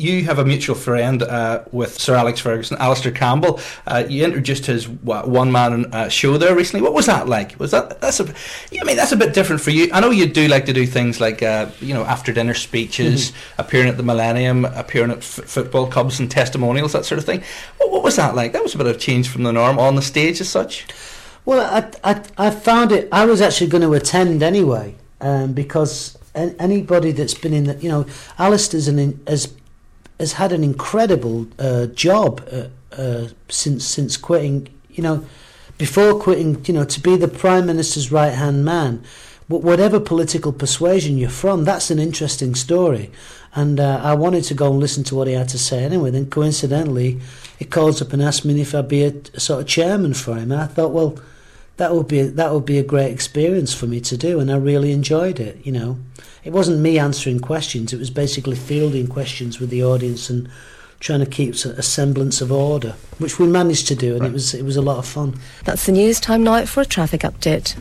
you have a mutual friend uh, with Sir Alex Ferguson, Alastair Campbell. Uh, you introduced his one man uh, show there recently. What was that like? Was that that's a? I mean, that's a bit different for you. I know you do like to do things like uh, you know after dinner speeches, mm-hmm. appearing at the Millennium, appearing at f- football clubs and testimonials, that sort of thing. What, what was that like? That was a bit of change from the norm on the stage as such. Well, I, I, I found it. I was actually going to attend anyway um, because anybody that's been in the, you know, Alastair's an has has had an incredible uh, job uh, uh, since since quitting. You know, before quitting, you know, to be the prime minister's right hand man. Whatever political persuasion you're from, that's an interesting story. And uh, I wanted to go and listen to what he had to say anyway. Then coincidentally, he calls up and asks me if I'd be a, a sort of chairman for him. And I thought, well, that would be that would be a great experience for me to do, and I really enjoyed it. You know, it wasn't me answering questions; it was basically fielding questions with the audience and trying to keep a semblance of order, which we managed to do, and right. it was it was a lot of fun. That's the news time now for a traffic update.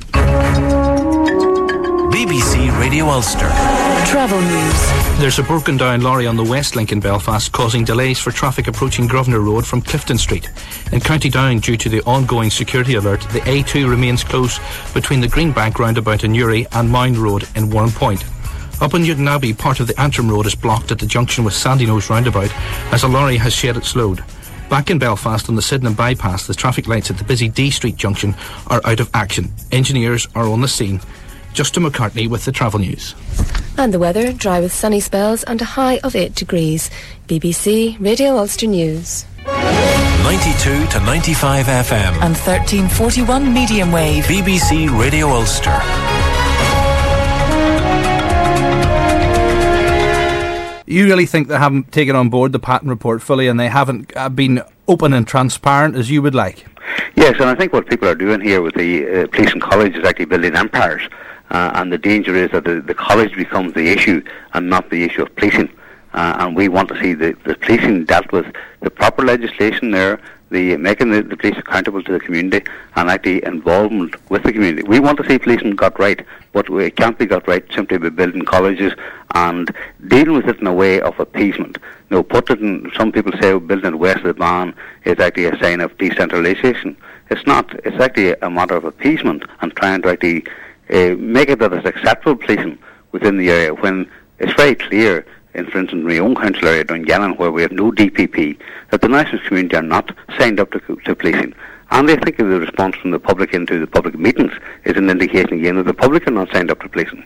BBC Radio Ulster. Travel news. There's a broken down lorry on the Westlink in Belfast causing delays for traffic approaching Grosvenor Road from Clifton Street. In County Down, due to the ongoing security alert, the A2 remains closed between the Greenbank roundabout in Newry and Mound Road in Warrenpoint. Up in Newtownabbey, part of the Antrim Road is blocked at the junction with Sandyknowes roundabout as a lorry has shed its load. Back in Belfast on the Sydenham bypass, the traffic lights at the busy Dee Street junction are out of action. Engineers are on the scene Justin Macartney with the travel news. And the weather dry with sunny spells and a high of 8 degrees. BBC Radio Ulster News. 92 to 95 FM and 1341 medium wave. BBC Radio Ulster. You really think they haven't taken on board the Patten report fully and they haven't uh, been open and transparent as you would like? Yes, and I think what people are doing here with the uh, police and college is actually building empires. Uh, and the danger is that the, the college becomes the issue and not the issue of policing. Uh, and we want to see the, the policing dealt with the proper legislation there, the making the, the police accountable to the community, and actually involvement with the community. We want to see policing got right, but it can't be got right simply by building colleges and dealing with it in a way of appeasement. Know, put it in, some people say building west of the Bann is actually a sign of decentralisation. It's not. It's actually a matter of appeasement and trying to actually uh, make it that it's acceptable policing within the area when it's very clear in, for instance, my own council area, Dungannon, where we have no DPP, that the national community are not signed up to, to policing. And I think the response from the public into the public meetings is an indication again that the public are not signed up to policing.